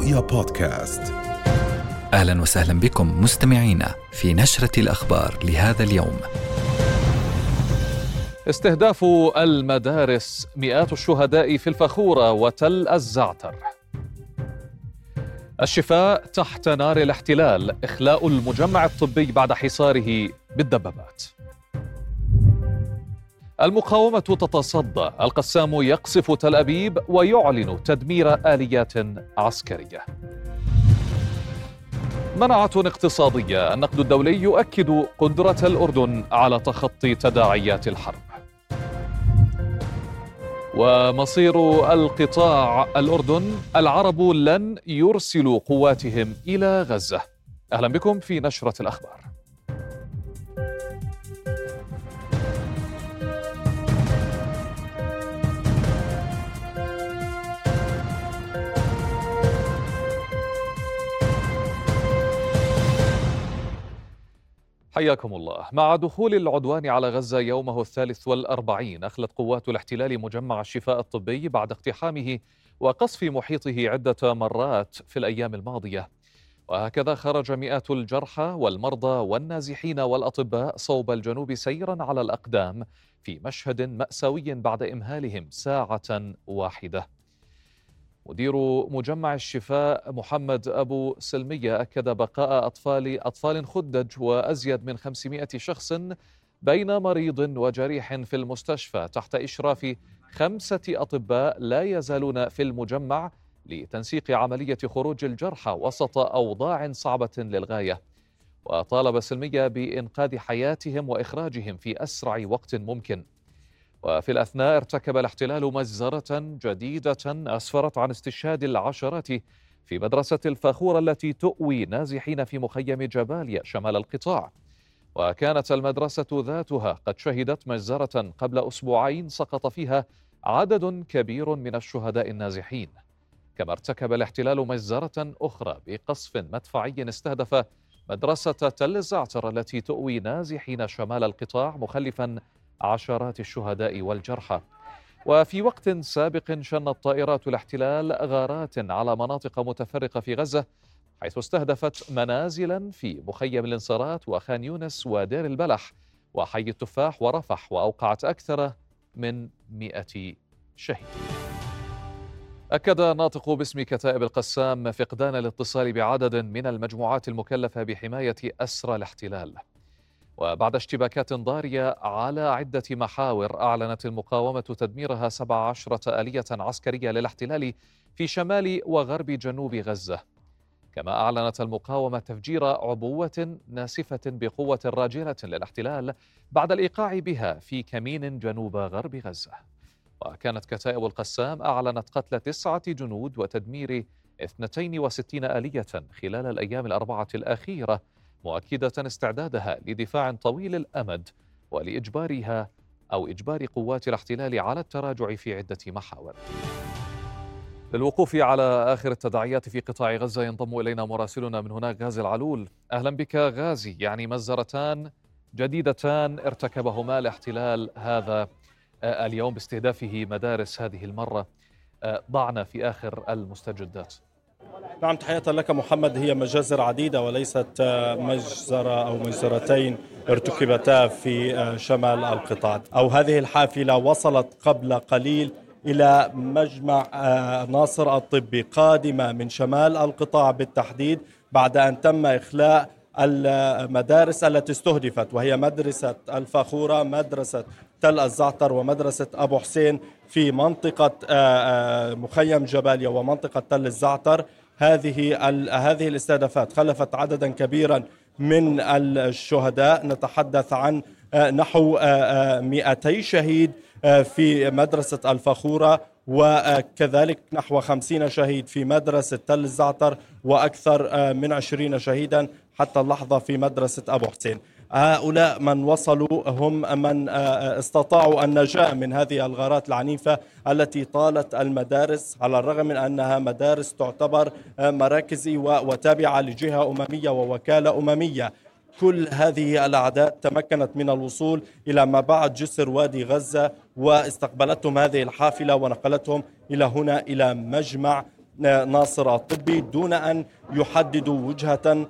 رؤيا بودكاست أهلا وسهلا بكم مستمعينا في نشرة الأخبار لهذا اليوم. استهداف المدارس مئات الشهداء في الفخورة وتل الزعتر. الشفاء تحت نار الاحتلال إخلاء المجمع الطبي بعد حصاره بالدبابات. المقاومة تتصدى. القسام يقصف تل أبيب ويعلن تدمير آليات عسكرية. منعة اقتصادية. النقد الدولي يؤكد قدرة الأردن على تخطي تداعيات الحرب. ومصير القطاع الأردن. العرب لن يرسلوا قواتهم إلى غزة. أهلا بكم في نشرة الأخبار. حياكم الله. مع دخول العدوان على غزة يومه الثالث والأربعين أخلت قوات الاحتلال مجمع الشفاء الطبي بعد اقتحامه وقصف محيطه عدة مرات في الأيام الماضية. وهكذا خرج مئات الجرحى والمرضى والنازحين والأطباء صوب الجنوب سيرا على الأقدام في مشهد مأساوي بعد إمهالهم ساعة واحدة. مدير مجمع الشفاء محمد أبو سلمية أكد بقاء أطفال أطفال خدج وأزيد من 500 شخص بين مريض وجريح في المستشفى تحت إشراف خمسة أطباء لا يزالون في المجمع لتنسيق عملية خروج الجرحى وسط أوضاع صعبة للغاية. وطالب سلمية بإنقاذ حياتهم وإخراجهم في أسرع وقت ممكن. وفي الأثناء ارتكب الاحتلال مجزرة جديدة أسفرت عن استشهاد العشرات في مدرسة الفاخورة التي تؤوي نازحين في مخيم جباليا شمال القطاع. وكانت المدرسة ذاتها قد شهدت مجزرة قبل أسبوعين سقط فيها عدد كبير من الشهداء النازحين. كما ارتكب الاحتلال مجزرة أخرى بقصف مدفعي استهدف مدرسة تل الزعتر التي تؤوي نازحين شمال القطاع مخلفا عشرات الشهداء والجرحى وفي وقت سابق شنت طائرات الاحتلال غارات على مناطق متفرقة في غزة حيث استهدفت منازلا في مخيم الانصارات وخان يونس ودير البلح وحي التفاح ورفح وأوقعت أكثر من 100 شهيد. أكد ناطق باسم كتائب القسام فقدان الاتصال بعدد من المجموعات المكلفة بحماية أسرى الاحتلال. وبعد اشتباكات ضارية على عدة محاور أعلنت المقاومة تدميرها 17 آلية عسكرية للاحتلال في شمال وغرب جنوب غزة. كما أعلنت المقاومة تفجير عبوة ناسفة بقوة راجلة للاحتلال بعد الإيقاع بها في كمين جنوب غرب غزة. وكانت كتائب القسام أعلنت قتل تسعة جنود وتدمير 62 آلية خلال الأيام الأربعة الأخيرة مؤكدة استعدادها لدفاع طويل الأمد ولإجبارها أو إجبار قوات الاحتلال على التراجع في عدة محاور. للوقوف على آخر التداعيات في قطاع غزة ينضم إلينا مراسلنا من هناك غازي العلول أهلا بك غازي يعني مزرتان جديدتان ارتكبهما الاحتلال هذا آه، اليوم باستهدافه مدارس هذه المرة آه، ضعنا في آخر المستجدات نعم تحية لك محمد. هي مجازر عديدة وليست آه، مجزرة أو مجزرتين ارتكبتا في آه، شمال القطاع. أو هذه الحافلة وصلت قبل قليل إلى مجمع آه، ناصر الطبي قادمة من شمال القطاع بالتحديد بعد أن تم إخلاء المدارس التي استهدفت وهي مدرسة الفخورة مدرسة تل الزعتر ومدرسة أبو حسين في منطقة مخيم جباليا ومنطقة تل الزعتر. هذه هذه الاستهدافات خلفت عددا كبيرا من الشهداء. نتحدث عن آه، نحو 200 آه، شهيد آه، في مدرسة الفخورة وكذلك نحو 50 شهيد في مدرسة تل الزعتر وأكثر من 20 شهيدا حتى اللحظة في مدرسة أبو حسين. هؤلاء من وصلوا هم من آه، استطاعوا النجاة من هذه الغارات العنيفة التي طالت المدارس على الرغم من أنها مدارس تعتبر آه، مراكز وتابعة لجهة أممية ووكالة أممية. كل هذه الأعداد تمكنت من الوصول إلى ما بعد جسر وادي غزة واستقبلتهم هذه الحافلة ونقلتهم إلى هنا إلى مجمع ناصر الطبي دون أن يحددوا وجهة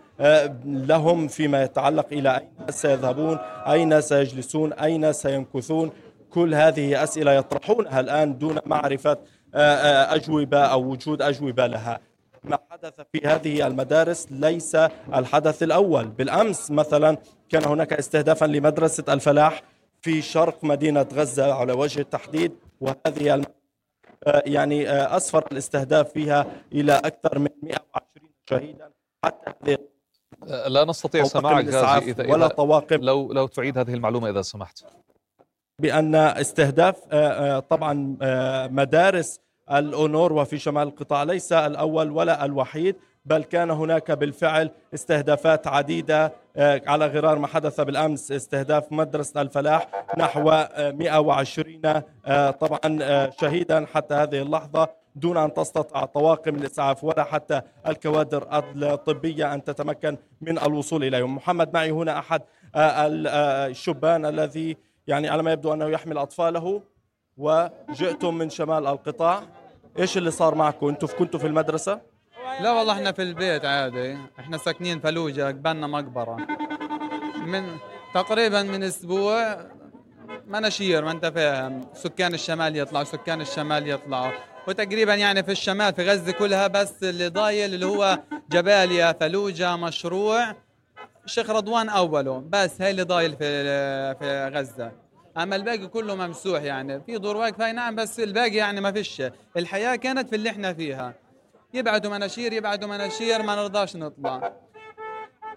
لهم فيما يتعلق إلى أين سيذهبون أين سيجلسون أين سيمكثون كل هذه أسئلة يطرحونها الآن دون معرفة أجوبة أو وجود أجوبة لها. ما حدث في هذه المدارس ليس الحدث الأول. بالأمس مثلا كان هناك استهدافا لمدرسة الفلاح في شرق مدينة غزة على وجه التحديد وهذه يعني أسفر الاستهداف فيها إلى أكثر من 120 شهيدا. حتى هذه لا نستطيع سماعك غازي إذا ولا طواقم لو لو تعيد هذه المعلومة إذا سمحت. بأن استهداف طبعا مدارس الأونور في شمال القطاع ليس الأول ولا الوحيد بل كان هناك بالفعل استهدافات عديدة آه، على غرار ما حدث بالأمس استهداف مدرسة الفلاح نحو 120 آه، طبعا آه، شهيدا حتى هذه اللحظة دون أن تستطع طواقم الإسعاف ولا حتى الكوادر الطبية أن تتمكن من الوصول إليهم محمد معي هنا أحد الشبان الذي يعني على ما يبدو أنه يحمل أطفاله وجئتم من شمال القطاع. إيش اللي صار معكم؟ أنتم كنتوا في المدرسة؟ لا والله إحنا في البيت عادي. إحنا ساكنين فلوجة قبلنا مقبرة. من تقريبا من أسبوع مناشير ما انت فاهم سكان الشمال يطلعوا سكان الشمال يطلعوا وتقريبا يعني في الشمال في غزة كلها بس اللي ضايل اللي هو جباليا فلوجة مشروع. شيخ رضوان أوله بس هاي اللي ضايل في في غزة. أما الباقي كله ممسوح يعني. في دور واقفه نعم بس الباقي يعني ما فيش. الحياة كانت في اللي إحنا فيها. يبعدوا مناشير يبعدوا مناشير ما نرضاش نطلع.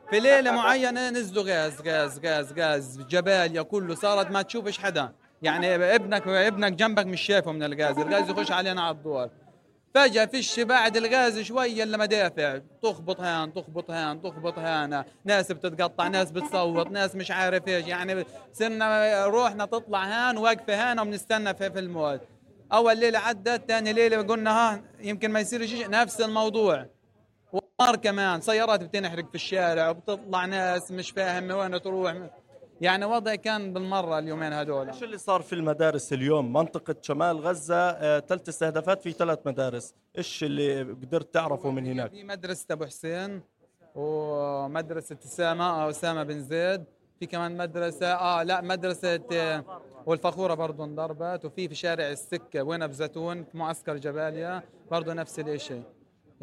في ليلة معينة نزلوا غاز غاز غاز غاز. جبال يا كله صارت ما تشوفش حدا. يعني ابنك ابنك جنبك مش شايفه من الغاز. الغاز يخش علينا على الدور فجأة فيش بعد الغاز شوية إلا مدافع. تخبط هان تخبط هان تخبط هان ناس بتتقطع ناس بتصوت ناس مش عارف إيش. يعني صرنا روحنا تطلع هان واقفة هان وبنستنى في, في الموت. أول ليلة عدت ثاني ليلة قلنا ها يمكن ما يصير شيء نفس الموضوع. ونار كمان سيارات بتنحرق في الشارع وبتطلع ناس مش فاهم وين تروح. يعني وضع كان بالمرة اليومين هذول. إيش اللي صار في المدارس اليوم؟ منطقة شمال غزة ثلاث آه، استهدافات في ثلاث مدارس. إيش اللي قدرت تعرفه من هناك؟ في مدرسة أبو حسين ومدرسة أسامة أسامة بن زيد. في كمان مدرسة آه لا مدرسة آه، والفخورة برضه انضربت وفي في شارع السكة وين بزيتون في معسكر جباليا برضه نفس الشيء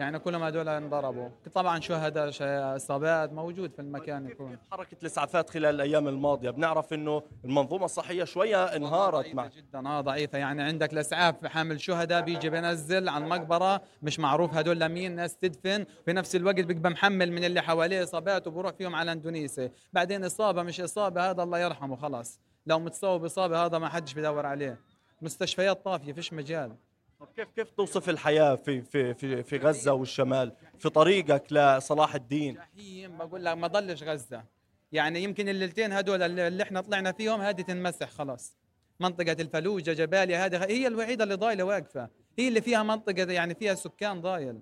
يعني كلهم هذول انضربوا. طبعا شهداء اصابات موجود في المكان يكون. حركة الإسعافات خلال الأيام الماضية؟ بنعرف إنه المنظومة الصحية شوية انهارت مع جدا آه ضعيفة. يعني عندك الإسعاف حامل شهداء بيجي بينزل على المقبره مش معروف هدول لمين ناس تدفن. في نفس الوقت بيبقى محمل من اللي حواليه إصابات وبروح فيهم على إندونيسيا. بعدين إصابة مش إصابة هذا الله يرحمه خلاص. لو متصوب إصابة هذا ما حدش بيدور عليه. مستشفيات طافية فيش مجال. طب كيف كيف توصف الحياة في في في في غزة والشمال؟ في طريقك لصلاح الدين؟ جحيم بقول لك ما ضلش غزة. يعني يمكن الليلتين هدول اللي إحنا طلعنا فيهم هذه تنمسح خلاص. منطقة الفلوجة جباليا هذه هي الوحيدة اللي ضايلة واقفة. هي اللي فيها منطقة يعني فيها سكان ضايل.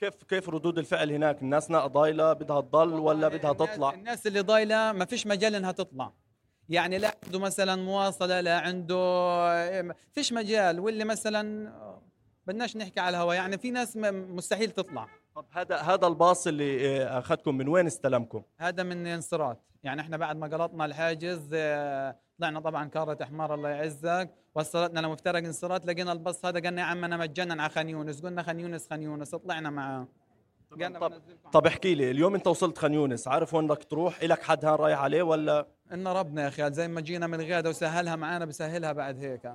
كيف كيف ردود الفعل هناك؟ الناس ضايلة بدها تضل ولا بدها تطلع؟ الناس اللي ضايلة ما فيش مجال إنها تطلع. يعني لا عنده مثلا مواصلة لا عنده فيش مجال. واللي مثلا بدناش نحكي على الهواء يعني في ناس مستحيل تطلع. طب هذا هذا الباص اللي آه، أخذكم من وين استلمكم؟ هذا من انصرات يعني إحنا بعد ما قلطنا الحاجز آه، طلعنا طبعا كارة حمار الله يعزك. وصلتنا لمفترق انصرات لقينا الباص هذا قلنا يا عم أنا مجنن على خان يونس. قلنا خان يونس خان يونس. طلعنا معاه. طب, طب احكي لي اليوم أنت وصلت خان يونس عارف وين بدك تروح؟ إلك حد هان رايح عليه ولا؟ إن ربنا يا أخي زي ما جينا من الغاده وسهلها معانا بسهلها بعد هيك.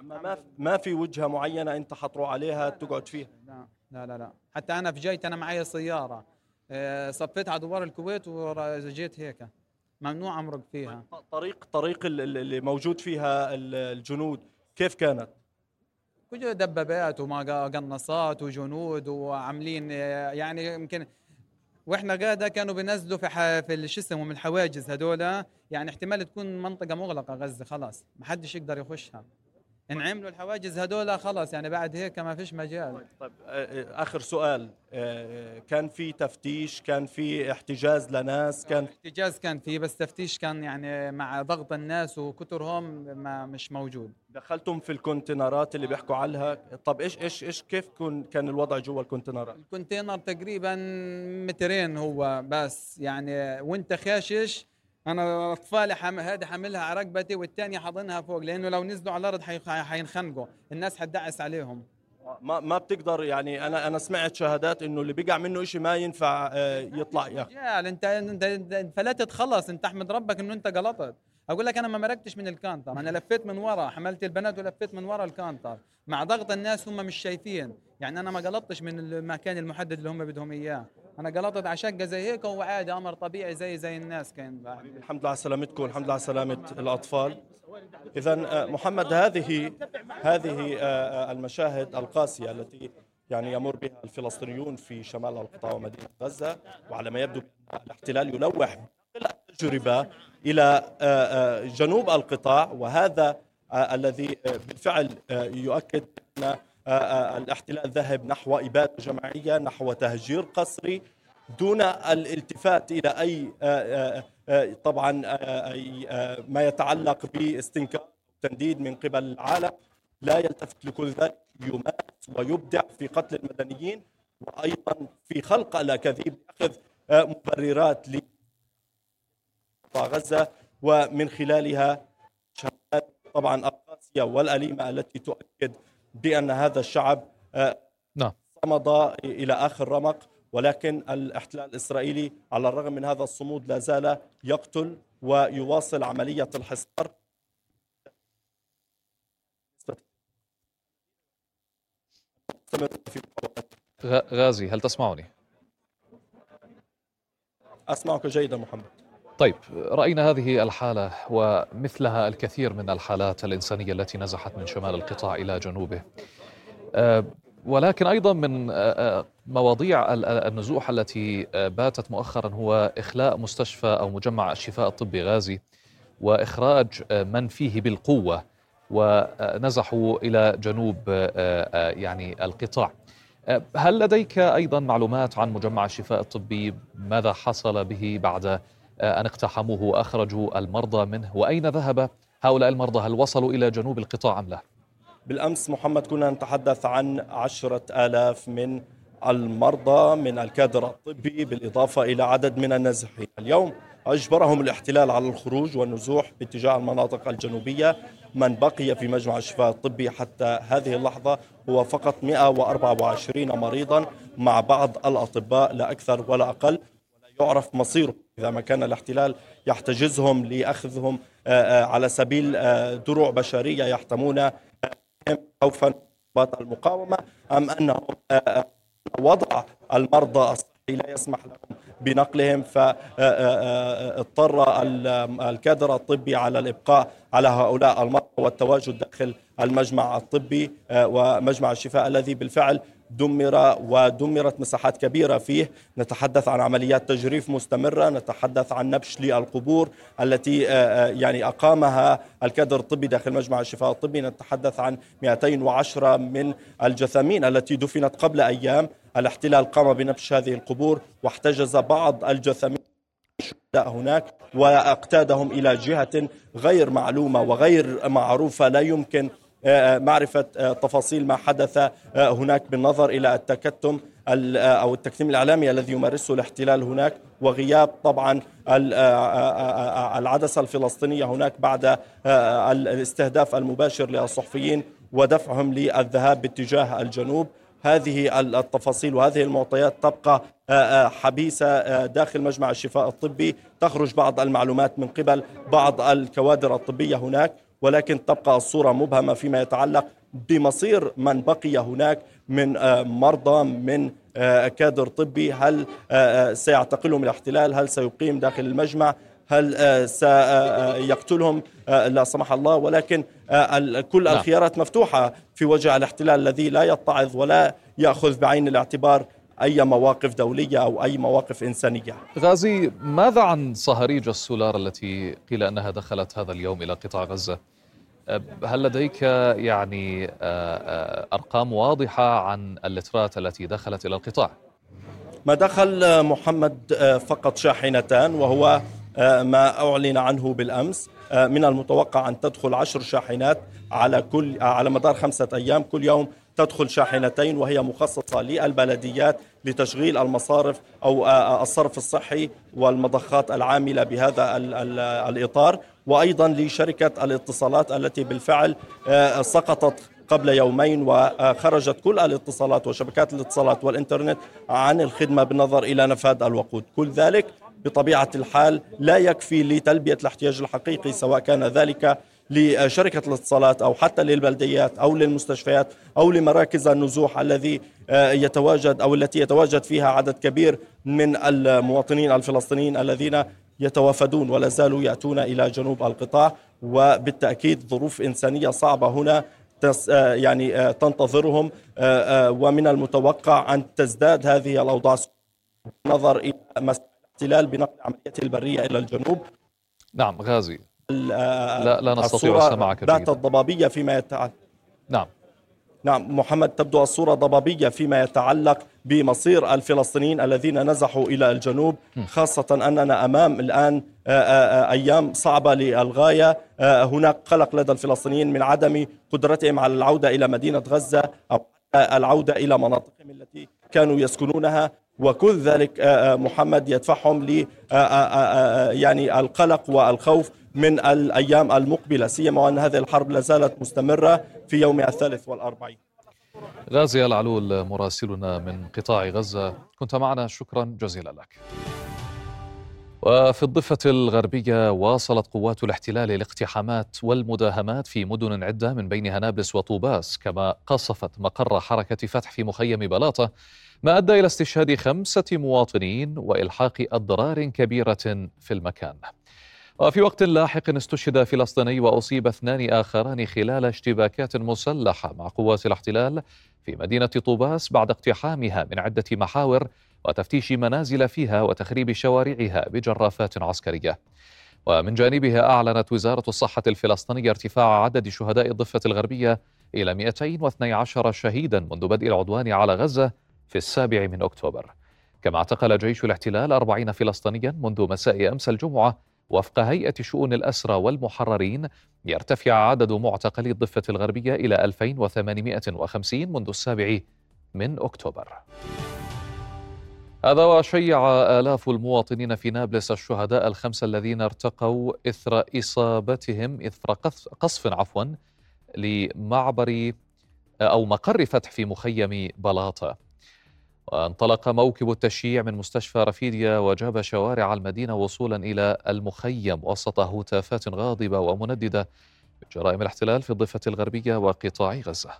أما ما ما في وجهة معينة أنت حتروح عليها تقعد فيها؟ لا لا لا, لا. حتى أنا في جيت أنا معي سيارة. آه، صفيت على دوار الكويت وجيت هيك. ممنوع أمرق فيها. طريق طريق اللي موجود فيها الجنود كيف كانت؟ دبابات وقناصات وجنود وعاملين يعني يمكن وإحنا قاعدة كانوا بينزلوا في. في شو اسمه من الحواجز هذول يعني احتمال تكون منطقة مغلقة غزة خلاص ما حدش يقدر يخشها انعملوا الحواجز هدول خلص يعني بعد هيك ما فيش مجال. طيب آخر سؤال كان في تفتيش كان في احتجاز لناس كان احتجاز كان في بس تفتيش كان يعني مع ضغط الناس وكترهم ما مش موجود. دخلتم في ال containerات اللي بيحكوا عنها. طب إيش إيش إيش كيف كان الوضع جوا ال containerات؟ ال container تقريبا مترين هو بس يعني وأنت خاشش أنا أطفالي حم... هذه حاملها على رقبتي والثانيه حاضنها فوق لأنه لو نزلوا على الأرض حينخنقوا. الناس حتدعس عليهم. ما ما بتقدر يعني أنا أنا سمعت شهادات إنه اللي بقع منه شيء ما ينفع آه، يطلع يا يا أنت أنت فلتت خلص أنت أحمد ربك إنه أنت غلطت أقول لك أنا ما مرقتش من ال container أنا لفيت من ورا حملت البنات ولفيت من ورا ال container. مع ضغط الناس هم مش شايفين. يعني أنا ما غلطتش من المكان المحدد اللي هم بدهم إياه. أنا قلطت على شقة زي هيك وهو عادي أمر طبيعي زي زي الناس كان الحمد لله على سلامتكم الحمد لله على سلامة الأطفال. اذا آه، محمد هذه هذه آه، آه، المشاهد القاسية التي يعني يمر بها الفلسطينيون في شمال القطاع ومدينة غزة وعلى ما يبدو الاحتلال يلوح التجربة إلى جنوب القطاع وهذا الذي بالفعل يؤكد أن الاحتلال ذهب نحو إبادة جماعية نحو تهجير قسري دون الالتفات إلى أي طبعا ما يتعلق باستنكار تنديد من قبل العالم. لا يلتفت لكل ذلك يمارس ويبدع في قتل المدنيين وأيضا في خلق الاكاذيب يأخذ مبررات ل غزة ومن خلالها طبعا القاسيه والأليمة التي تؤكد بأن هذا الشعب آه، نعم. صمد إلى آخر رمق. ولكن الاحتلال الإسرائيلي على الرغم من هذا الصمود لا زال يقتل ويواصل عملية الحصار. غازي هل تسمعني؟ أسمعك جيدا محمد. طيب رأينا هذه الحالة ومثلها الكثير من الحالات الإنسانية التي نزحت من شمال القطاع إلى جنوبه. آه، ولكن أيضا من آه، آه، مواضيع النزوح التي باتت مؤخرا هو إخلاء مستشفى أو مجمع الشفاء الطبي غازي وإخراج من فيه بالقوة ونزحوا إلى جنوب يعني القطاع. هل لديك أيضا معلومات عن مجمع الشفاء الطبي؟ ماذا حصل به بعد أن اقتحموه وأخرجوا المرضى منه. وأين ذهب هؤلاء المرضى؟ هل وصلوا إلى جنوب القطاع أم لا؟ بالأمس محمد كنا نتحدث عن عشرة آلاف من المرضى من الكادر الطبي بالإضافة إلى عدد من النازحين. اليوم أجبرهم الاحتلال على الخروج والنزوح باتجاه المناطق الجنوبية. من بقي في مجمع الشفاء الطبي حتى هذه اللحظة هو فقط 124 مريضا. مع بعض الأطباء لا أكثر ولا أقل. ولا يعرف مصيره. إذا ما كان الاحتلال يحتجزهم لأخذهم آه، آه، على سبيل آه، دروع بشرية يحتمون خوفا المقاومة أم أنهم وضع المرضى الصحي لا يسمح لهم بنقلهم فاضطر الكادر الطبي على الإبقاء على هؤلاء المرضى والتواجد داخل المجمع الطبي ومجمع الشفاء الذي بالفعل دمر ودمرت مساحات كبيرة فيه. نتحدث عن عمليات تجريف مستمرة نتحدث عن نبش للقبور التي آه، آه، يعني أقامها الكادر الطبي داخل مجمع الشفاء الطبي. نتحدث عن 210 من الجثامين التي دفنت قبل أيام. الاحتلال قام بنبش هذه القبور واحتجز بعض الجثامين هناك واقتادهم إلى جهة غير معلومة وغير معروفة لا يمكن معرفة آه، تفاصيل ما حدث آه، هناك بالنظر إلى التكتم أو التكتيم الإعلامي الذي يمارسه الاحتلال هناك وغياب طبعا العدسة الفلسطينية هناك بعد الاستهداف المباشر للصحفيين ودفعهم للذهاب باتجاه الجنوب. هذه التفاصيل وهذه المعطيات تبقى حبيسة داخل مجمع الشفاء الطبي. تخرج بعض المعلومات من قبل بعض الكوادر الطبية هناك. ولكن تبقى الصورة مبهمة فيما يتعلق بمصير من بقي هناك من آه، مرضى من آه، كادر طبي. هل آه، سيعتقلهم الاحتلال؟ هل سيقيم داخل المجمع؟ هل سيقتلهم لا سمح الله. ولكن كل نعم. الخيارات مفتوحة في وجه الاحتلال الذي لا يتعظ ولا يأخذ بعين الاعتبار أي مواقف دولية أو أي مواقف إنسانية. غازي ماذا عن صهاريج السولار التي قيل أنها دخلت هذا اليوم إلى قطاع غزة؟ هل لديك يعني أرقام واضحة عن اللترات التي دخلت إلى القطاع؟ ما دخل محمد فقط شاحنتان وهو ما أعلن عنه بالأمس. من المتوقع أن تدخل عشر شاحنات على كل على مدار خمسة أيام. كل يوم تدخل شاحنتين وهي مخصصة للبلديات لتشغيل المصارف أو الصرف الصحي والمضخات العاملة بهذا الإطار وأيضا لشركة الاتصالات التي بالفعل سقطت قبل يومين وخرجت كل الاتصالات وشبكات الاتصالات والإنترنت عن الخدمة بالنظر إلى نفاذ الوقود. كل ذلك بطبيعة الحال لا يكفي لتلبية الاحتياج الحقيقي سواء كان ذلك لشركة الاتصالات أو حتى للبلديات أو للمستشفيات أو لمراكز النزوح الذي آه، يتواجد أو التي يتواجد فيها عدد كبير من المواطنين الفلسطينيين الذين يتوافدون ولا زالوا يأتون إلى جنوب القطاع. وبالتأكيد ظروف إنسانية صعبة هنا آه، يعني آه، تنتظرهم ومن المتوقع أن تزداد هذه الأوضاع. نظر إلى الاحتلال بنقل عمليته البرية إلى الجنوب. نعم غازي. لا لا نستطيع السماع ذات الضبابية فيما يتعلق. نعم. نعم محمد تبدو الصورة ضبابية فيما يتعلق بمصير الفلسطينيين الذين نزحوا إلى الجنوب خاصة أننا أمام الآن أيام صعبة للغاية. هناك قلق لدى الفلسطينيين من عدم قدرتهم على العودة إلى مدينة غزة أو العودة إلى مناطقهم التي كانوا يسكنونها. وكل ذلك محمد يدفعهم ل يعني القلق والخوف. من الأيام المقبلة سيما وأن هذه الحرب لا زالت مستمرة في يومها الثالث والأربعين. غازي العلول مراسلنا من قطاع غزة. كنت معنا شكرا جزيلا لك. وفي الضفة الغربية واصلت قوات الاحتلال الاقتحامات والمداهمات في مدن عدة من بينها نابلس وطوباس كما قصفت مقر حركة فتح في مخيم بلاطة ما أدى إلى استشهاد خمسة مواطنين وإلحاق أضرار كبيرة في المكان. وفي وقت لاحق استشهد فلسطيني وأصيب اثنان آخران خلال اشتباكات مسلحة مع قوات الاحتلال في مدينة طوباس بعد اقتحامها من عدة محاور وتفتيش منازل فيها وتخريب شوارعها بجرافات عسكرية. ومن جانبها أعلنت وزارة الصحة الفلسطينية ارتفاع عدد شهداء الضفة الغربية إلى 212 شهيدا منذ بدء العدوان على غزة في السابع من أكتوبر. كما اعتقل جيش الاحتلال أربعين فلسطينيا منذ مساء أمس الجمعة وفق هيئة شؤون الأسرى والمحررين يرتفع عدد معتقلي الضفة الغربية إلى 2850 منذ السابع من أكتوبر. هذا وشيع آلاف المواطنين في نابلس الشهداء الخمسة الذين ارتقوا إثر إصابتهم إثر قصف عفوا لمعبر أو مقر فتح في مخيم بلاطة. وانطلق موكب التشييع من مستشفى رفيديا وجاب شوارع المدينة وصولا إلى المخيم وسط هتافات غاضبة ومنددة بجرائم الاحتلال في الضفة الغربية وقطاع غزة.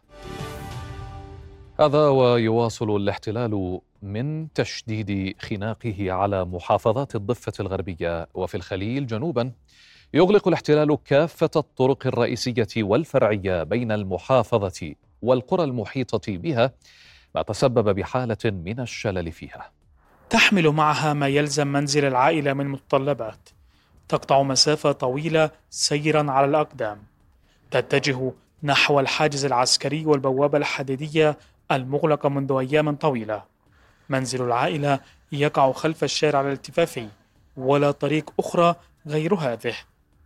هذا ويواصل الاحتلال من تشديد خناقه على محافظات الضفة الغربية وفي الخليل جنوبا. يغلق الاحتلال كافة الطرق الرئيسية والفرعية بين المحافظة والقرى المحيطة بها ما تسبب بحالة من الشلل فيها. تحمل معها ما يلزم منزل العائلة من متطلبات. تقطع مسافة طويلة سيرا على الأقدام. تتجه نحو الحاجز العسكري والبوابة الحديدية المغلقة منذ أيام طويلة. منزل العائلة يقع خلف الشارع الالتفافي ولا طريق أخرى غير هذه.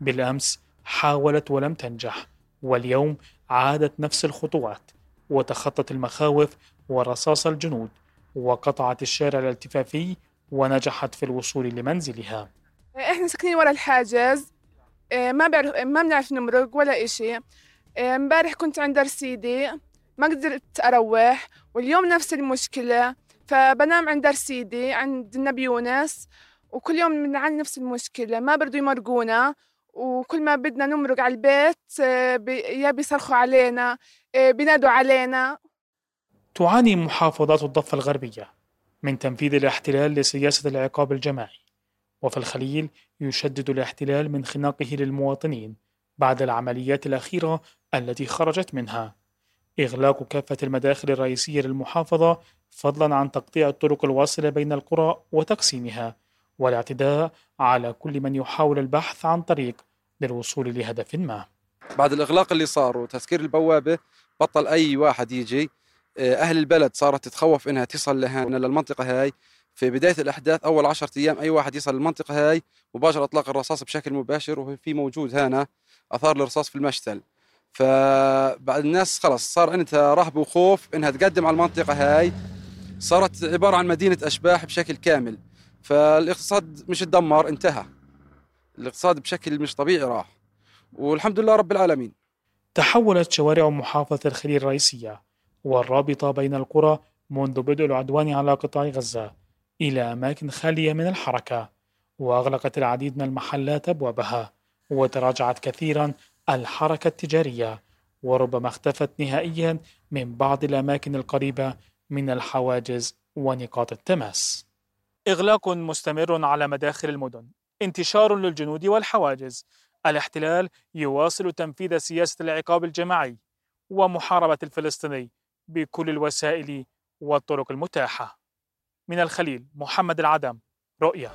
بالأمس حاولت ولم تنجح واليوم عادت نفس الخطوات وتخطت المخاوف ورصاص الجنود وقطعت الشارع الالتفافي ونجحت في الوصول لمنزلها. إحنا ساكنين ورا الحاجز. إيه، ما بعرف ما بنعرف نمرق ولا إشي. إيه، امبارح كنت عند رصيدي ما قدرت أروح واليوم نفس المشكلة. فبنام عند رصيدي عند النبي يونس وكل يوم بنعاني نفس المشكلة. ما برضو يمرقونا وكل ما بدنا نمرق على البيت إيه، يا بيصرخوا علينا بينادوا علينا. تعاني محافظات الضفة الغربية من تنفيذ الاحتلال لسياسة العقاب الجماعي وفي الخليل يشدد الاحتلال من خناقه للمواطنين بعد العمليات الأخيرة التي خرجت منها. إغلاق كافة المداخل الرئيسية للمحافظة فضلا عن تقطيع الطرق الواصلة بين القرى وتقسيمها والاعتداء على كل من يحاول البحث عن طريق للوصول لهدف ما. بعد الإغلاق اللي صار وتسكير البوابة بطل أي واحد يجي أهل البلد صارت تتخوف إنها تصل لهنا للمنطقة هاي. في بداية الأحداث أول عشرة أيام أي واحد يصل للمنطقة هاي مباشر اطلاق الرصاص بشكل مباشر وفي موجود هنا أثار الرصاص في المشتل. فبعد الناس خلص صار عندها رهب وخوف إنها تقدم على المنطقة هاي. صارت عبارة عن مدينة أشباح بشكل كامل. فالاقتصاد مش تدمر انتهى. الاقتصاد بشكل مش طبيعي راح. والحمد لله رب العالمين. تحولت شوارع محافظة الخليل الرئيسية. والرابطة بين القرى منذ بدء العدوان على قطاع غزة إلى أماكن خالية من الحركة وأغلقت العديد من المحلات أبوابها وتراجعت كثيرا الحركة التجارية وربما اختفت نهائيا من بعض الأماكن القريبة من الحواجز ونقاط التماس. إغلاق مستمر على مداخل المدن. انتشار للجنود والحواجز. الاحتلال يواصل تنفيذ سياسة العقاب الجماعي ومحاربة الفلسطيني. بكل الوسائل والطرق المتاحة. من الخليل محمد العدم رؤيا.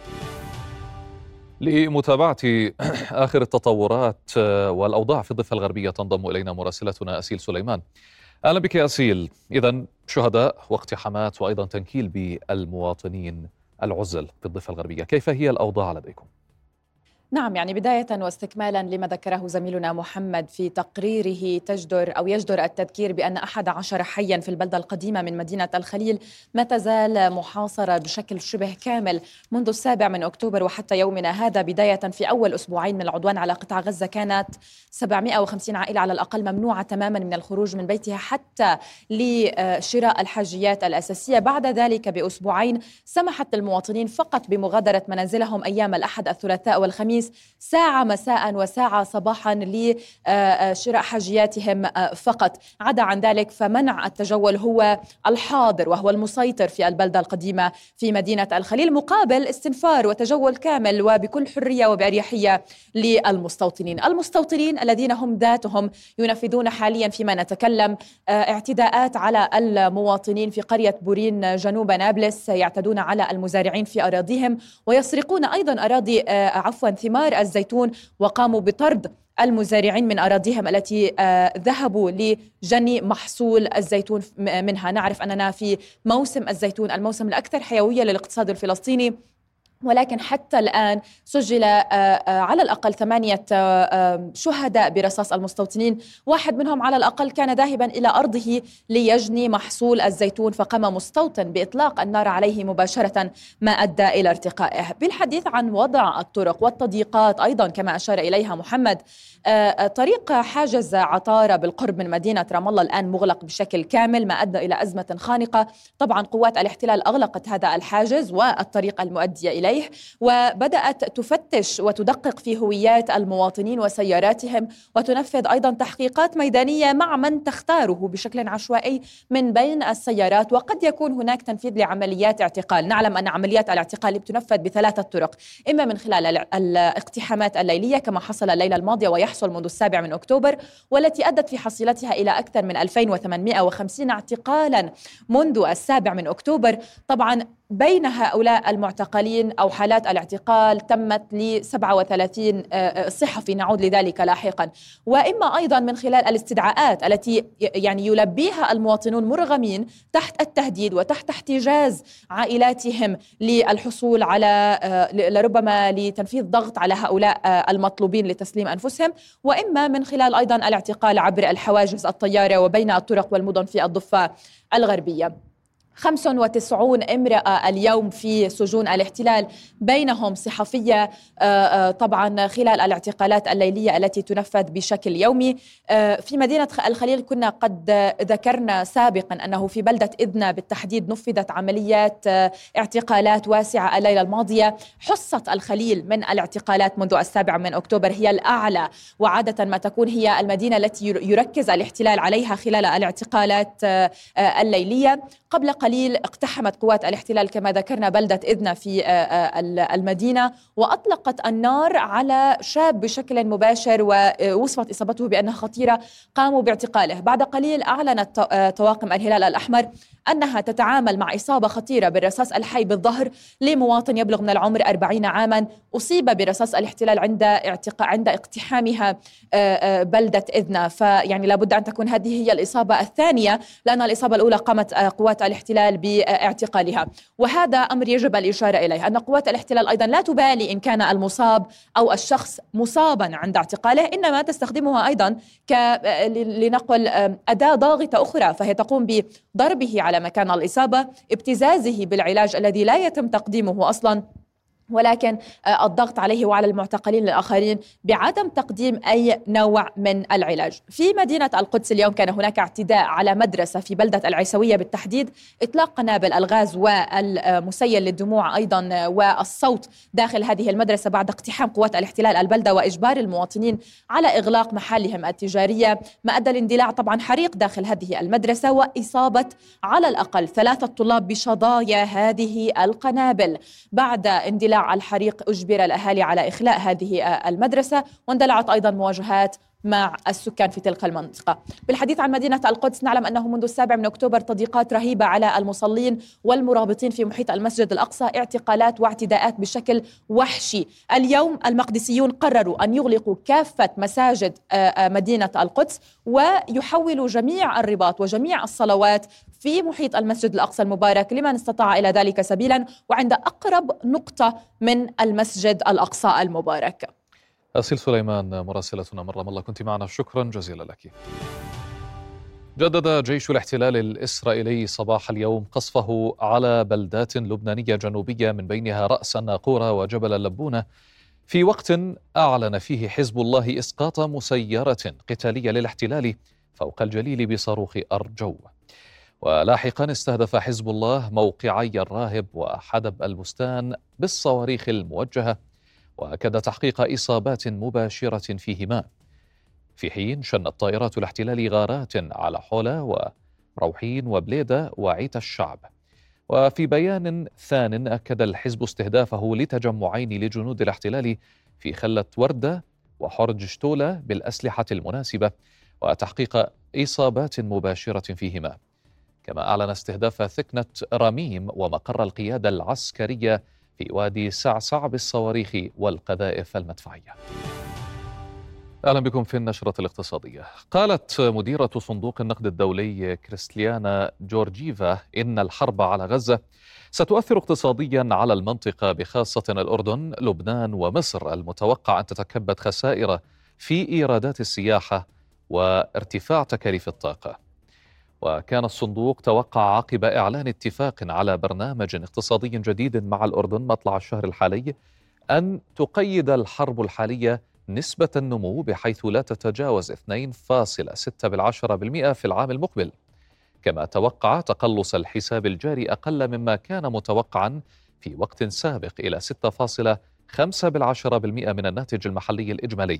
لمتابعة آخر التطورات والأوضاع في الضفة الغربية تنضم إلينا مراسلتنا أسيل سليمان. أهلا بك يا أسيل. إذا شهداء واقتحامات وأيضا تنكيل بالمواطنين العزل في الضفة الغربية. كيف هي الأوضاع لديكم؟ نعم يعني بداية واستكمالا لما ذكره زميلنا محمد في تقريره تجدر أو يجدر التذكير بأن أحد عشر حيا في البلدة القديمة من مدينة الخليل ما تزال محاصرة بشكل شبه كامل منذ السابع من أكتوبر وحتى يومنا هذا. بداية في أول أسبوعين من العدوان على قطاع غزة كانت 750 عائلة على الأقل ممنوعة تماما من الخروج من بيتها حتى لشراء الحاجيات الأساسية. بعد ذلك بأسبوعين سمحت المواطنين فقط بمغادرة منازلهم أيام الأحد الثلاثاء والخميس الخميس ساعة مساء وساعة صباحا لشراء حاجياتهم آه، فقط. عدا عن ذلك فمنع التجول هو الحاضر وهو المسيطر في البلدة القديمة في مدينة الخليل مقابل استنفار وتجول كامل وبكل حرية وبأريحية للمستوطنين. المستوطنين الذين هم ذاتهم ينفذون حاليا فيما نتكلم آه، اعتداءات على المواطنين في قرية بورين جنوب نابلس يعتدون على المزارعين في أراضيهم ويسرقون أيضا أراضي آه، عفوا ثمار الزيتون وقاموا بطرد المزارعين من أراضيهم التي آه، ذهبوا لجني محصول الزيتون منها. نعرف أننا في موسم الزيتون الموسم الأكثر حيوية للاقتصاد الفلسطيني. ولكن حتى الآن سجل آه، آه، على الأقل ثمانية آه، شهداء برصاص المستوطنين. واحد منهم على الأقل كان ذاهبا إلى أرضه ليجني محصول الزيتون فقام مستوطن بإطلاق النار عليه مباشرة ما أدى إلى ارتقائه. بالحديث عن وضع الطرق والتضييقات أيضا كما أشار إليها محمد طريق حاجز عطارة بالقرب من مدينة رام الله الآن مغلق بشكل كامل ما أدى إلى أزمة خانقة. طبعا قوات الاحتلال أغلقت هذا الحاجز والطريق المؤدية إليه وبدأت تفتش وتدقق في هويات المواطنين وسياراتهم وتنفذ أيضا تحقيقات ميدانية مع من تختاره بشكل عشوائي من بين السيارات. وقد يكون هناك تنفيذ لعمليات اعتقال. نعلم أن عمليات الاعتقال بتنفذ بثلاثة طرق إما من خلال الاقتحامات الليلية كما حصل الليلة الماضية ويحصل منذ السابع من أكتوبر والتي أدت في حصيلتها إلى أكثر من 2850 اعتقالا منذ السابع من أكتوبر. طبعا بين هؤلاء المعتقلين أو حالات الاعتقال تمت ل 37 آه، آه، صحفي نعود لذلك لاحقا. وإما أيضا من خلال الاستدعاءات التي يعني يلبيها المواطنون مرغمين تحت التهديد وتحت احتجاز عائلاتهم للحصول على آه، لربما لتنفيذ ضغط على هؤلاء المطلوبين لتسليم أنفسهم. وإما من خلال أيضا الاعتقال عبر الحواجز الطيارة وبين الطرق والمدن في الضفة الغربية. 95 امرأة اليوم في سجون الاحتلال بينهم صحفية آه، آه، طبعا خلال الاعتقالات الليلية التي تنفذ بشكل يومي. آه، في مدينة الخليل كنا قد ذكرنا سابقا أنه في بلدة إذنا بالتحديد نفذت عمليات اعتقالات واسعة الليلة الماضية. حصة الخليل من الاعتقالات منذ السابع من أكتوبر هي الأعلى وعادة ما تكون هي المدينة التي يركز الاحتلال عليها خلال الاعتقالات الليلية. قبل قليل اقتحمت قوات الاحتلال كما ذكرنا بلدة إذنة في المدينة وأطلقت النار على شاب بشكل مباشر ووصفت إصابته بأنها خطيرة قاموا باعتقاله. بعد قليل أعلنت طواقم الهلال الأحمر أنها تتعامل مع إصابة خطيرة بالرصاص الحي بالظهر لمواطن يبلغ من العمر 40 عاما أصيب برصاص الاحتلال عند اعتقاء عند اقتحامها بلدة إذنة فيعني لابد أن تكون هذه هي الإصابة الثانية لأن الإصابة الأولى قامت قوات الاحتلال باعتقالها. وهذا أمر يجب الإشارة إليه. أن قوات الاحتلال أيضا لا تبالي إن كان المصاب أو الشخص مصابا عند اعتقاله إنما تستخدمها أيضا ك لنقل أداة ضاغطة أخرى فهي تقوم بضربه على مكان الإصابة ابتزازه بالعلاج الذي لا يتم تقديمه أصلا ولكن آه، الضغط عليه وعلى المعتقلين الآخرين بعدم تقديم أي نوع من العلاج. في مدينة القدس اليوم كان هناك اعتداء على مدرسة في بلدة العيسوية بالتحديد إطلاق قنابل الغاز والمسيل للدموع أيضا والصوت داخل هذه المدرسة بعد اقتحام قوات الاحتلال البلدة وإجبار المواطنين على إغلاق محلهم التجارية. ما أدى لاندلاع طبعا حريق داخل هذه المدرسة وإصابة على الأقل ثلاثة طلاب بشظايا هذه القنابل. بعد اندلاع الحريق أجبر الأهالي على إخلاء هذه المدرسة واندلعت أيضا مواجهات مع السكان في تلك المنطقة. بالحديث عن مدينة القدس نعلم أنه منذ السابع من أكتوبر تضييقات رهيبة على المصلين والمرابطين في محيط المسجد الأقصى اعتقالات واعتداءات بشكل وحشي. اليوم المقدسيون قرروا أن يغلقوا كافة مساجد آه، آه، مدينة القدس ويحولوا جميع الرباط وجميع الصلوات في محيط المسجد الأقصى المبارك. لمن استطاع إلى ذلك سبيلا؟ وعند أقرب نقطة من المسجد الأقصى المبارك. أسيل سليمان مراسلتنا رام الله كنت معنا. شكرا جزيلا لك. جدد جيش الاحتلال الإسرائيلي صباح اليوم قصفه على بلدات لبنانية جنوبية من بينها رأس الناقورة وجبل اللبونة. في وقت أعلن فيه حزب الله إسقاط مسيرة قتالية للاحتلال فوق الجليل بصاروخ أرجو. ولاحقا استهدف حزب الله موقعي الراهب وحدب البستان بالصواريخ الموجهة وأكد تحقيق إصابات مباشرة فيهما. في حين شنت طائرات الاحتلال غارات على حولا وروحين وبليدة وعيت الشعب. وفي بيان ثان أكد الحزب استهدافه لتجمعين لجنود الاحتلال في خلة وردة وحرج شتولة بالأسلحة المناسبة وتحقيق إصابات مباشرة فيهما. كما أعلن استهداف ثكنة رميم ومقر القيادة العسكرية في وادي سعسع بالصواريخ والقذائف المدفعية أهلا بكم في النشرة الاقتصادية. قالت مديرة صندوق النقد الدولي كريستيانا جورجيفا إن الحرب على غزة ستؤثر اقتصاديا على المنطقة بخاصة الأردن، لبنان ومصر المتوقع أن تتكبد خسائر في إيرادات السياحة وارتفاع تكاليف الطاقة. وكان الصندوق توقع عقب إعلان اتفاق على برنامج اقتصادي جديد مع الأردن مطلع الشهر الحالي أن تقيد الحرب الحالية نسبة النمو بحيث لا تتجاوز 2.6% في العام المقبل. كما توقع تقلص الحساب الجاري أقل مما كان متوقعا في وقت سابق إلى 6.5% من الناتج المحلي الإجمالي.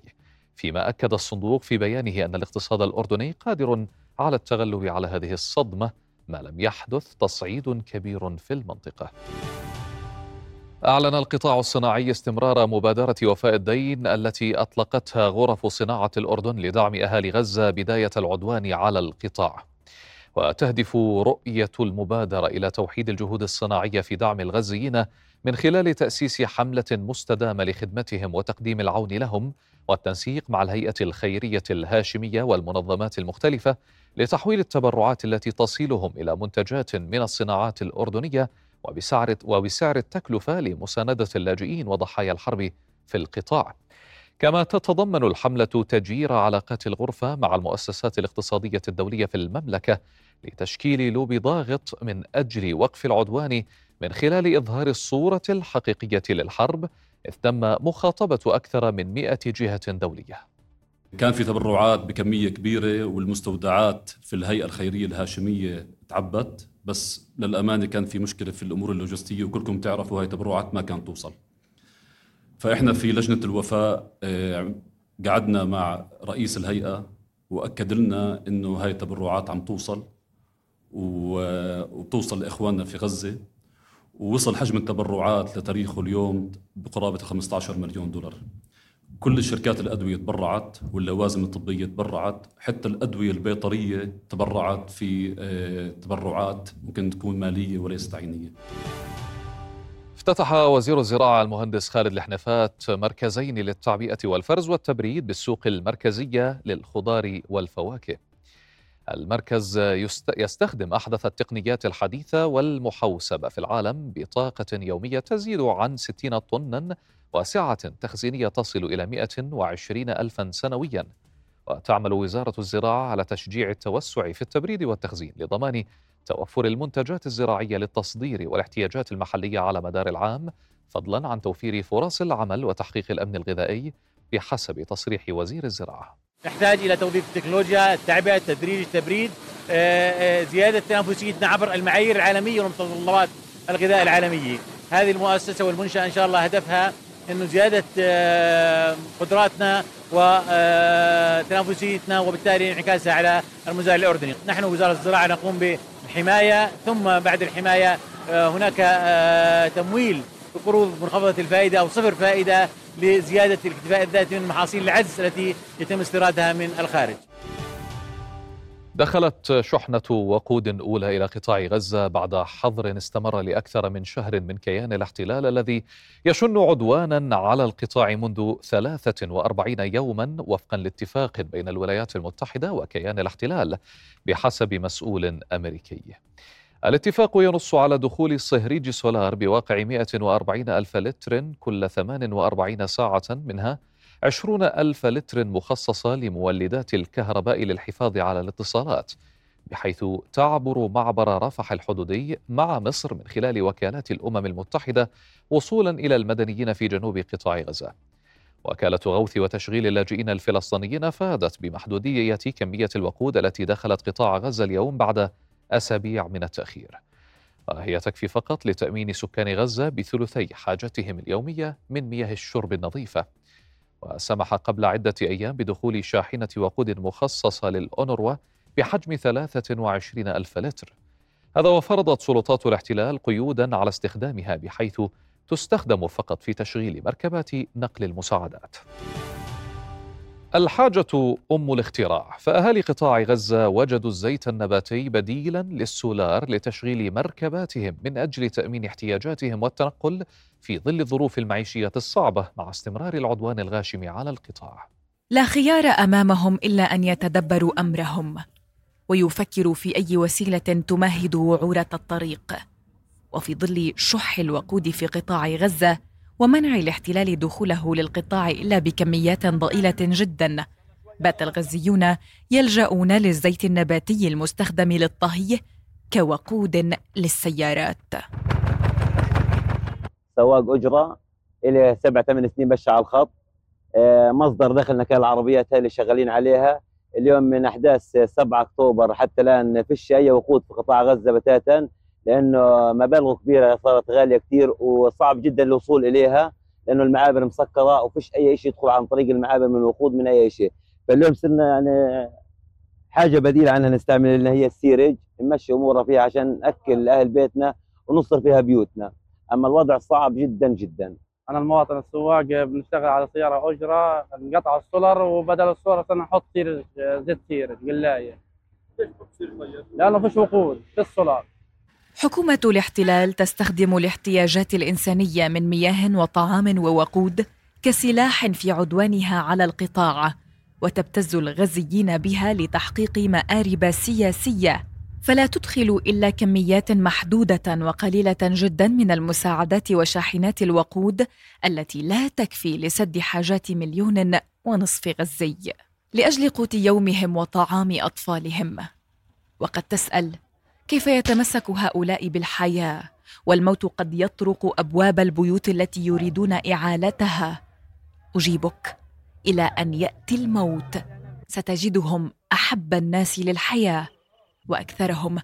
فيما أكد الصندوق في بيانه أن الاقتصاد الأردني قادر على التغلب على هذه الصدمة ما لم يحدث تصعيد كبير في المنطقة. أعلن القطاع الصناعي استمرار مبادرة وفاء الدين التي أطلقتها غرف صناعة الأردن لدعم أهالي غزة بداية العدوان على القطاع. وتهدف رؤية المبادرة إلى توحيد الجهود الصناعية في دعم الغزيين من خلال تأسيس حملة مستدامة لخدمتهم وتقديم العون لهم والتنسيق مع الهيئة الخيرية الهاشمية والمنظمات المختلفة لتحويل التبرعات التي تصلهم إلى منتجات من الصناعات الأردنية وبسعر وبسعر التكلفة لمساندة اللاجئين وضحايا الحرب في القطاع. كما تتضمن الحملة تجير علاقات الغرفة مع المؤسسات الاقتصادية الدولية في المملكة لتشكيل لوب ضاغط من أجل وقف العدوان من خلال إظهار الصورة الحقيقية للحرب إذ تم مخاطبة أكثر من 100 جهة دولية. كان في تبرعات بكمية كبيرة والمستودعات في الهيئة الخيرية الهاشمية تعبت بس للأمانة كان في مشكلة في الأمور اللوجستية وكلكم تعرفوا هاي تبرعات ما كانت توصل. فإحنا في لجنة الوفاء آه، قعدنا مع رئيس الهيئة وأكد لنا إنه هاي التبرعات عم توصل وتوصل لإخواننا في غزة. ووصل حجم التبرعات لتاريخه اليوم بقرابة 15 مليون دولار. كل الشركات الأدوية تبرعت واللوازم الطبية تبرعت حتى الأدوية البيطرية تبرعت في آه، تبرعات ممكن تكون مالية وليست عينية. افتتح وزير الزراعة المهندس خالد الحنفات مركزين للتعبئة والفرز والتبريد بالسوق المركزية للخضار والفواكه. المركز يستخدم أحدث التقنيات الحديثة والمحوسبة في العالم بطاقة يومية تزيد عن 60 طنا وسعة تخزينية تصل إلى 120 ألفا سنويا. وتعمل وزارة الزراعة على تشجيع التوسع في التبريد والتخزين لضمان توفر المنتجات الزراعية للتصدير والاحتياجات المحلية على مدار العام فضلا عن توفير فرص العمل وتحقيق الأمن الغذائي بحسب تصريح وزير الزراعة. نحتاج إلى توظيف التكنولوجيا التعبئة التدريج التبريد آه، آه، زيادة تنافسيتنا عبر المعايير العالمية ومتطلبات الغذاء العالمية. هذه المؤسسة والمنشأة إن شاء الله هدفها إنه زيادة آه، قدراتنا وتنافسيتنا وبالتالي انعكاسها على المزارع الأردني، نحن وزارة الزراعة نقوم بالحمايه ثم بعد الحماية هناك تمويل بقروض منخفضة الفائدة أو صفر فائدة لزيادة الاكتفاء الذاتي من محاصيل العجز التي يتم استيرادها من الخارج. دخلت شحنة وقود أولى إلى قطاع غزة بعد حظر استمر لأكثر من شهر من كيان الاحتلال الذي يشن عدوانا على القطاع منذ 43 يوما وفقا لاتفاق بين الولايات المتحدة وكيان الاحتلال بحسب مسؤول أمريكي الاتفاق ينص على دخول صهريج سولار بواقع 140 ألف لتر كل 48 ساعة منها عشرون ألف لتر مخصصة لمولدات الكهرباء للحفاظ على الاتصالات بحيث تعبر معبر رفح الحدودي مع مصر من خلال وكالات الأمم المتحدة وصولا إلى المدنيين في جنوب قطاع غزة. وكالة غوث وتشغيل اللاجئين الفلسطينيين أفادت بمحدودية كمية الوقود التي دخلت قطاع غزة اليوم بعد أسابيع من التأخير. وهي تكفي فقط لتأمين سكان غزة بثلثي حاجتهم اليومية من مياه الشرب النظيفة. وسمح قبل عدة أيام بدخول شاحنة وقود مخصصة للأونروا بحجم 23 ألف لتر. هذا وفرضت سلطات الاحتلال قيودا على استخدامها بحيث تستخدم فقط في تشغيل مركبات نقل المساعدات. الحاجة أم الاختراع فأهالي قطاع غزة وجدوا الزيت النباتي بديلا للسولار لتشغيل مركباتهم من أجل تأمين احتياجاتهم والتنقل في ظل الظروف المعيشية الصعبة مع استمرار العدوان الغاشم على القطاع. لا خيار أمامهم إلا أن يتدبروا أمرهم ويفكروا في أي وسيلة تمهد وعورة الطريق. وفي ظل شح الوقود في قطاع غزة ومنع الاحتلال دخوله للقطاع إلا بكميات ضئيلة جدا. بات الغزيون يلجؤون للزيت النباتي المستخدم للطهي كوقود للسيارات. سواق أجرة إلى سبع ثمان سنين بش على الخط. آه، مصدر دخلنا كالعربيات اللي شغالين عليها. اليوم من أحداث 7 أكتوبر حتى الآن فيش اي وقود في قطاع غزة بتاتا. لأنه مبالغ كبيرة صارت غالية كثير وصعب جدا الوصول إليها لأنه المعابر مسكرة وفيش أي شيء يدخل عن طريق المعابر من الوقود من أي شيء. فاليوم صرنا يعني حاجة بديلة عنها نستعمل اللي هي السيرج نمشي أمورنا فيها عشان نأكل أهل بيتنا ونصر فيها بيوتنا. أما الوضع صعب جدا جدا. أنا المواطن السواق بنشتغل على سيارة أجرة انقطع السولر وبدل السولر صرنا نحط سيرج زيت سيرج قلاية. ليش طيب؟ لأنه فيش وقود في السولار حكومة الاحتلال تستخدم الاحتياجات الإنسانية من مياه وطعام ووقود كسلاح في عدوانها على القطاع وتبتز الغزيين بها لتحقيق مآرب سياسية. فلا تدخل إلا كميات محدودة وقليلة جدا من المساعدات وشاحنات الوقود التي لا تكفي لسد حاجات مليون ونصف غزي لأجل قوت يومهم وطعام أطفالهم. وقد تسأل كيف يتمسك هؤلاء بالحياة؟ والموت قد يطرق أبواب البيوت التي يريدون إعالتها. أجيبك. إلى أن يأتي الموت. ستجدهم أحب الناس للحياة وأكثرهم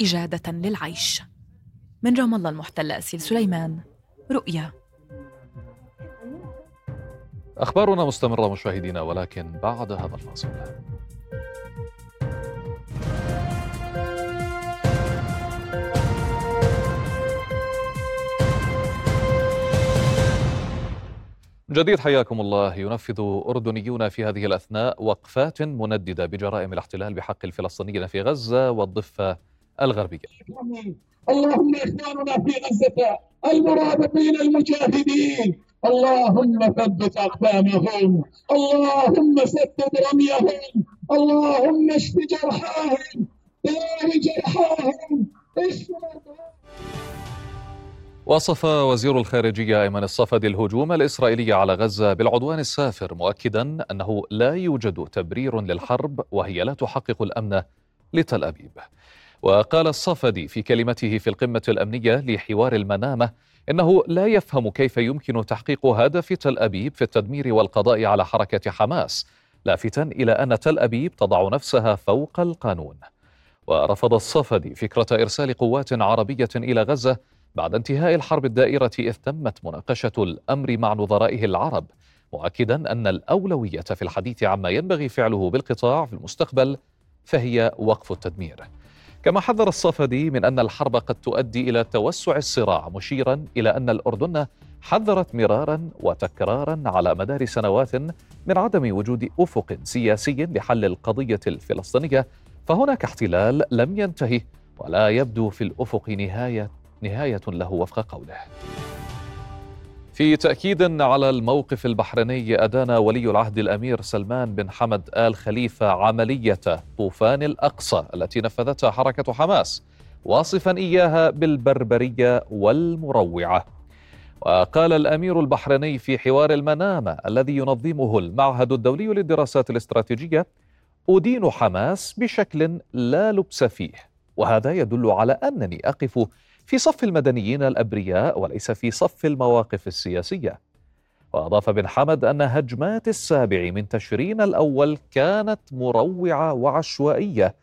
إجادة للعيش. من رام الله المحتل اسيل سليمان. رؤيا. أخبارنا مستمرة مشاهدينا ولكن بعد هذا الفاصل. جديد حياكم الله. ينفذ أردنيون في هذه الأثناء وقفات منددة بجرائم الاحتلال بحق الفلسطينيين في غزة والضفة الغربية. اللهم إخواننا في غزة المرابطين المجاهدين. اللهم ثبت أقدامهم. اللهم سدد رميهم. اللهم اشف جرحاهم. داوي جرحاهم. اشف وصف وزير الخارجية أيمن الصفدي الهجوم الإسرائيلي على غزة بالعدوان السافر مؤكدا أنه لا يوجد تبرير للحرب وهي لا تحقق الأمن لتل أبيب. وقال الصفدي في كلمته في القمة الأمنية لحوار المنامة إنه لا يفهم كيف يمكن تحقيق هدف تل أبيب في التدمير والقضاء على حركة حماس لافتا إلى أن تل أبيب تضع نفسها فوق القانون. ورفض الصفدي فكرة إرسال قوات عربية إلى غزة بعد انتهاء الحرب الدائرة إذ تمت مناقشة الأمر مع نظرائه العرب مؤكدا أن الأولوية في الحديث عما ينبغي فعله بالقطاع في المستقبل فهي وقف التدمير. كما حذر الصفدي من أن الحرب قد تؤدي إلى توسع الصراع مشيرا إلى أن الأردن حذرت مرارا وتكرارا على مدار سنوات من عدم وجود أفق سياسي لحل القضية الفلسطينية فهناك احتلال لم ينتهي ولا يبدو في الأفق نهاية نهاية له وفق قوله. في تأكيد على الموقف البحريني أدان ولي العهد الأمير سلمان بن حمد آل خليفة عملية طوفان الأقصى التي نفذتها حركة حماس واصفا إياها بالبربرية والمروعة. وقال الأمير البحريني في حوار المنامة الذي ينظمه المعهد الدولي للدراسات الاستراتيجية أدين حماس بشكل لا لبس فيه وهذا يدل على أنني أقف في صف المدنيين الأبرياء وليس في صف المواقف السياسية. وأضاف بن حمد أن هجمات السابع من تشرين الأول كانت مروعة وعشوائية.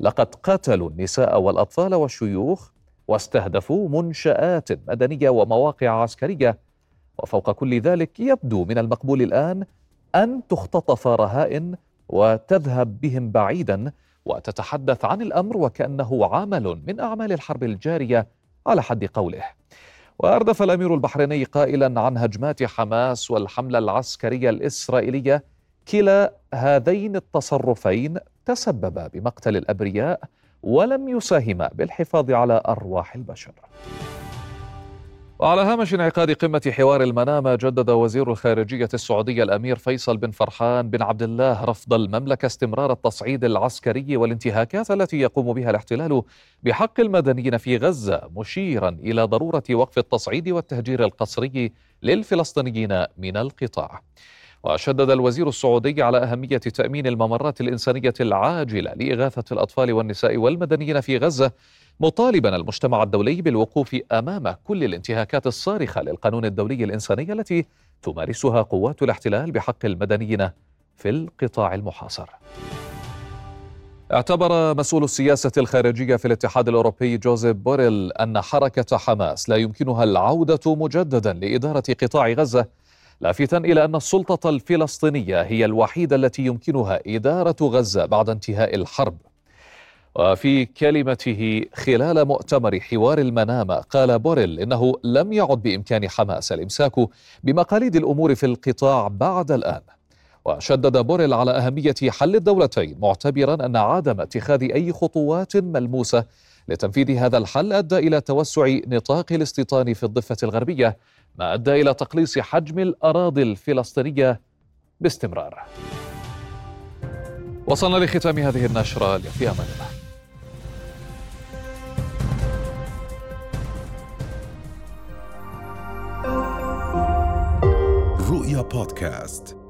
لقد قتلوا النساء والأطفال والشيوخ واستهدفوا منشآت مدنية ومواقع عسكرية. وفوق كل ذلك يبدو من المقبول الآن أن تختطف رهائن وتذهب بهم بعيدا وتتحدث عن الأمر وكأنه عمل من أعمال الحرب الجارية على حد قوله. وأردف الأمير البحريني قائلا عن هجمات حماس والحملة العسكرية الإسرائيلية كلا هذين التصرفين تسببا بمقتل الأبرياء ولم يساهما بالحفاظ على أرواح البشر. وعلى هامش انعقاد قمة حوار المنامة جدد وزير الخارجية السعودية الأمير فيصل بن فرحان بن عبد الله رفض المملكة استمرار التصعيد العسكري والانتهاكات التي يقوم بها الاحتلال بحق المدنيين في غزة مشيرا إلى ضرورة وقف التصعيد والتهجير القسري للفلسطينيين من القطاع. وشدد الوزير السعودي على أهمية تأمين الممرات الإنسانية العاجلة لإغاثة الأطفال والنساء والمدنيين في غزة مطالبا المجتمع الدولي بالوقوف أمام كل الانتهاكات الصارخة للقانون الدولي الإنساني التي تمارسها قوات الاحتلال بحق المدنيين في القطاع المحاصر. اعتبر مسؤول السياسة الخارجية في الاتحاد الأوروبي جوزيف بوريل أن حركة حماس لا يمكنها العودة مجددا لإدارة قطاع غزة لافتا إلى أن السلطة الفلسطينية هي الوحيدة التي يمكنها إدارة غزة بعد انتهاء الحرب. وفي كلمته خلال مؤتمر حوار المنامة قال بوريل إنه لم يعد بإمكان حماس الإمساك بمقاليد الأمور في القطاع بعد الآن. وشدد بوريل على أهمية حل الدولتين معتبرا أن عدم اتخاذ أي خطوات ملموسة لتنفيذ هذا الحل أدى إلى توسع نطاق الاستيطان في الضفة الغربية ما أدى إلى تقليص حجم الأراضي الفلسطينية باستمرار. وصلنا لختام هذه النشرة في أمان الله. رؤيا بودكاست.